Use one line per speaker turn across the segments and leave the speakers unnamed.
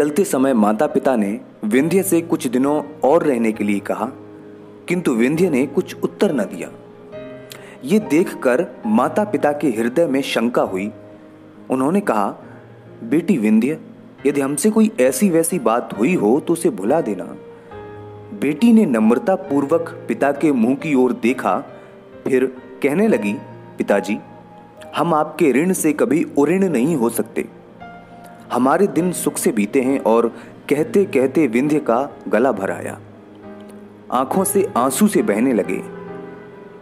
चलते समय माता पिता ने विंध्य से कुछ दिनों और रहने के लिए कहा, किंतु विंध्य ने कुछ उत्तर न दिया। ये देखकर माता पिता के हृदय में शंका हुई। उन्होंने कहा, बेटी विंध्य, यदि हमसे कोई ऐसी वैसी बात हुई हो तो उसे भुला देना। बेटी ने नम्रता पूर्वक पिता के मुँह की ओर देखा, फिर कहने लगी, पिताजी, हम आपके ऋण से कभी उऋण नहीं हो सकते। हमारे दिन सुख से बीते हैं और कहते कहते विंध्य का गला भर आया। आँखों से आँसू से बहने लगे।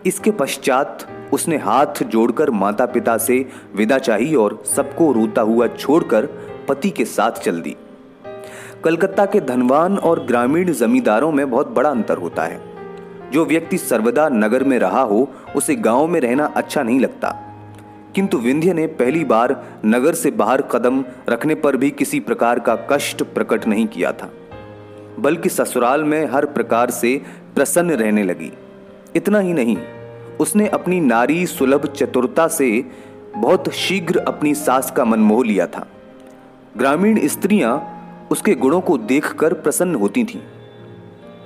इसके पश्चात उसने हाथ जोड़कर माता पिता से विदा चाही और सबको रोता हुआ छोड़कर पति के साथ चल दी। कलकत्ता के धनवान और ग्रामीण जमींदारों में बहुत बड़ा अंतर होता है। जो व्यक्ति सर्वदा नगर में रहा हो, उसे गाँव में रहना अच्छा नहीं लगता। किंतु विंध्य ने पहली बार नगर से बाहर कदम रखने पर भी किसी प्रकार का कष्ट प्रकट नहीं किया था, बल्कि ससुराल में हर प्रकार से प्रसन्न रहने लगी। इतना ही नहीं, उसने अपनी नारी सुलभ चतुरता से बहुत शीघ्र अपनी सास का मन मोह लिया था। ग्रामीण स्त्रियाँ उसके गुणों को देखकर प्रसन्न होती थीं,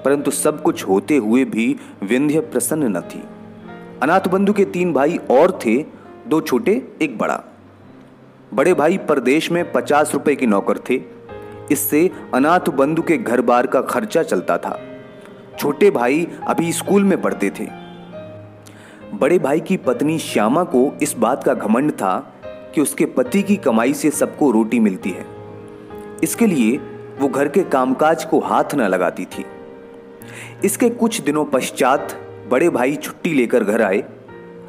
परंतु सब कुछ होते हुए भी विंध्य प्रसन्न न थी। अनाथ बंधु के तीन भाई और थे दो छोटे, एक बड़ा। बड़े भाई परदेश में पचास रुपए की नौकर थे। इससे अनाथ बंधु के घर बार का खर्चा चलता था। छोटे भाई अभी स्कूल में पढ़ते थे। बड़े भाई की पत्नी श्यामा को इस बात का घमंड था कि उसके पति की कमाई से सबको रोटी मिलती है। इसके लिए वो घर के कामकाज को हाथ न लगाती थी। इसके कुछ दिनों पश्चात बड़े भाई छुट्टी लेकर घर आए।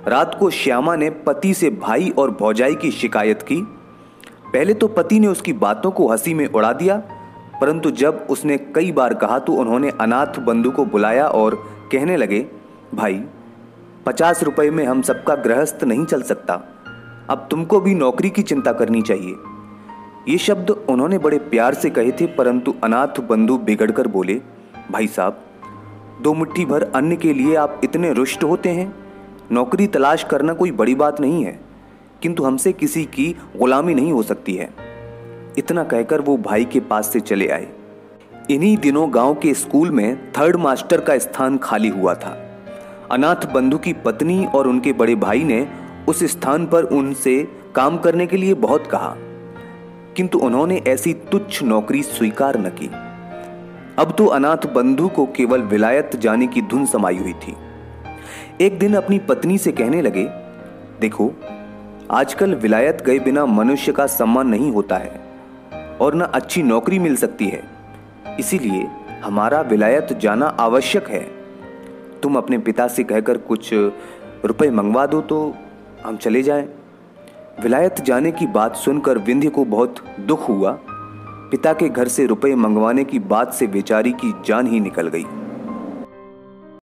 रात को श्यामा ने पति से भाई और भौजाई की शिकायत की। पहले तो पति ने उसकी बातों को हँसी में उड़ा दिया, परंतु जब उसने कई बार कहा तो उन्होंने अनाथ बंधु को बुलाया और कहने लगे, भाई, पचास रुपए में हम सबका गृहस्थ नहीं चल सकता। अब तुमको भी नौकरी की चिंता करनी चाहिए। ये शब्द उन्होंने बड़े प्यार से कहे थे, परंतु अनाथ बंधु बिगड़कर बोले, भाई साहब, दो मुट्ठी भर अन्न के लिए आप इतने रुष्ट होते हैं। नौकरी तलाश करना कोई बड़ी बात नहीं है, किंतु हमसे किसी की गुलामी नहीं हो सकती है। इतना कहकर वो भाई के पास से चले आए। इन्हीं दिनों गाँव के स्कूल में थर्ड मास्टर का स्थान खाली हुआ था। अनाथ बंधु की पत्नी और उनके बड़े भाई ने उस स्थान पर उनसे काम करने के लिए बहुत कहा, किंतु उन्होंने ऐसी तुच्छ नौकरी स्वीकार न की। अब तो अनाथ बंधु को केवल विलायत जाने की धुन समाई हुई थी। एक दिन अपनी पत्नी से कहने लगे, देखो, आजकल विलायत गए बिना मनुष्य का सम्मान नहीं होता है और न अच्छी नौकरी मिल सकती है। इसीलिए हमारा विलायत जाना आवश्यक है। तुम अपने पिता से कहकर कुछ रुपए मंगवा दो तो हम चले जाएँ। विलायत जाने की बात सुनकर विंध्य को बहुत दुख हुआ। पिता के घर से रुपए मंगवाने की बात से बेचारी की जान ही निकल गई।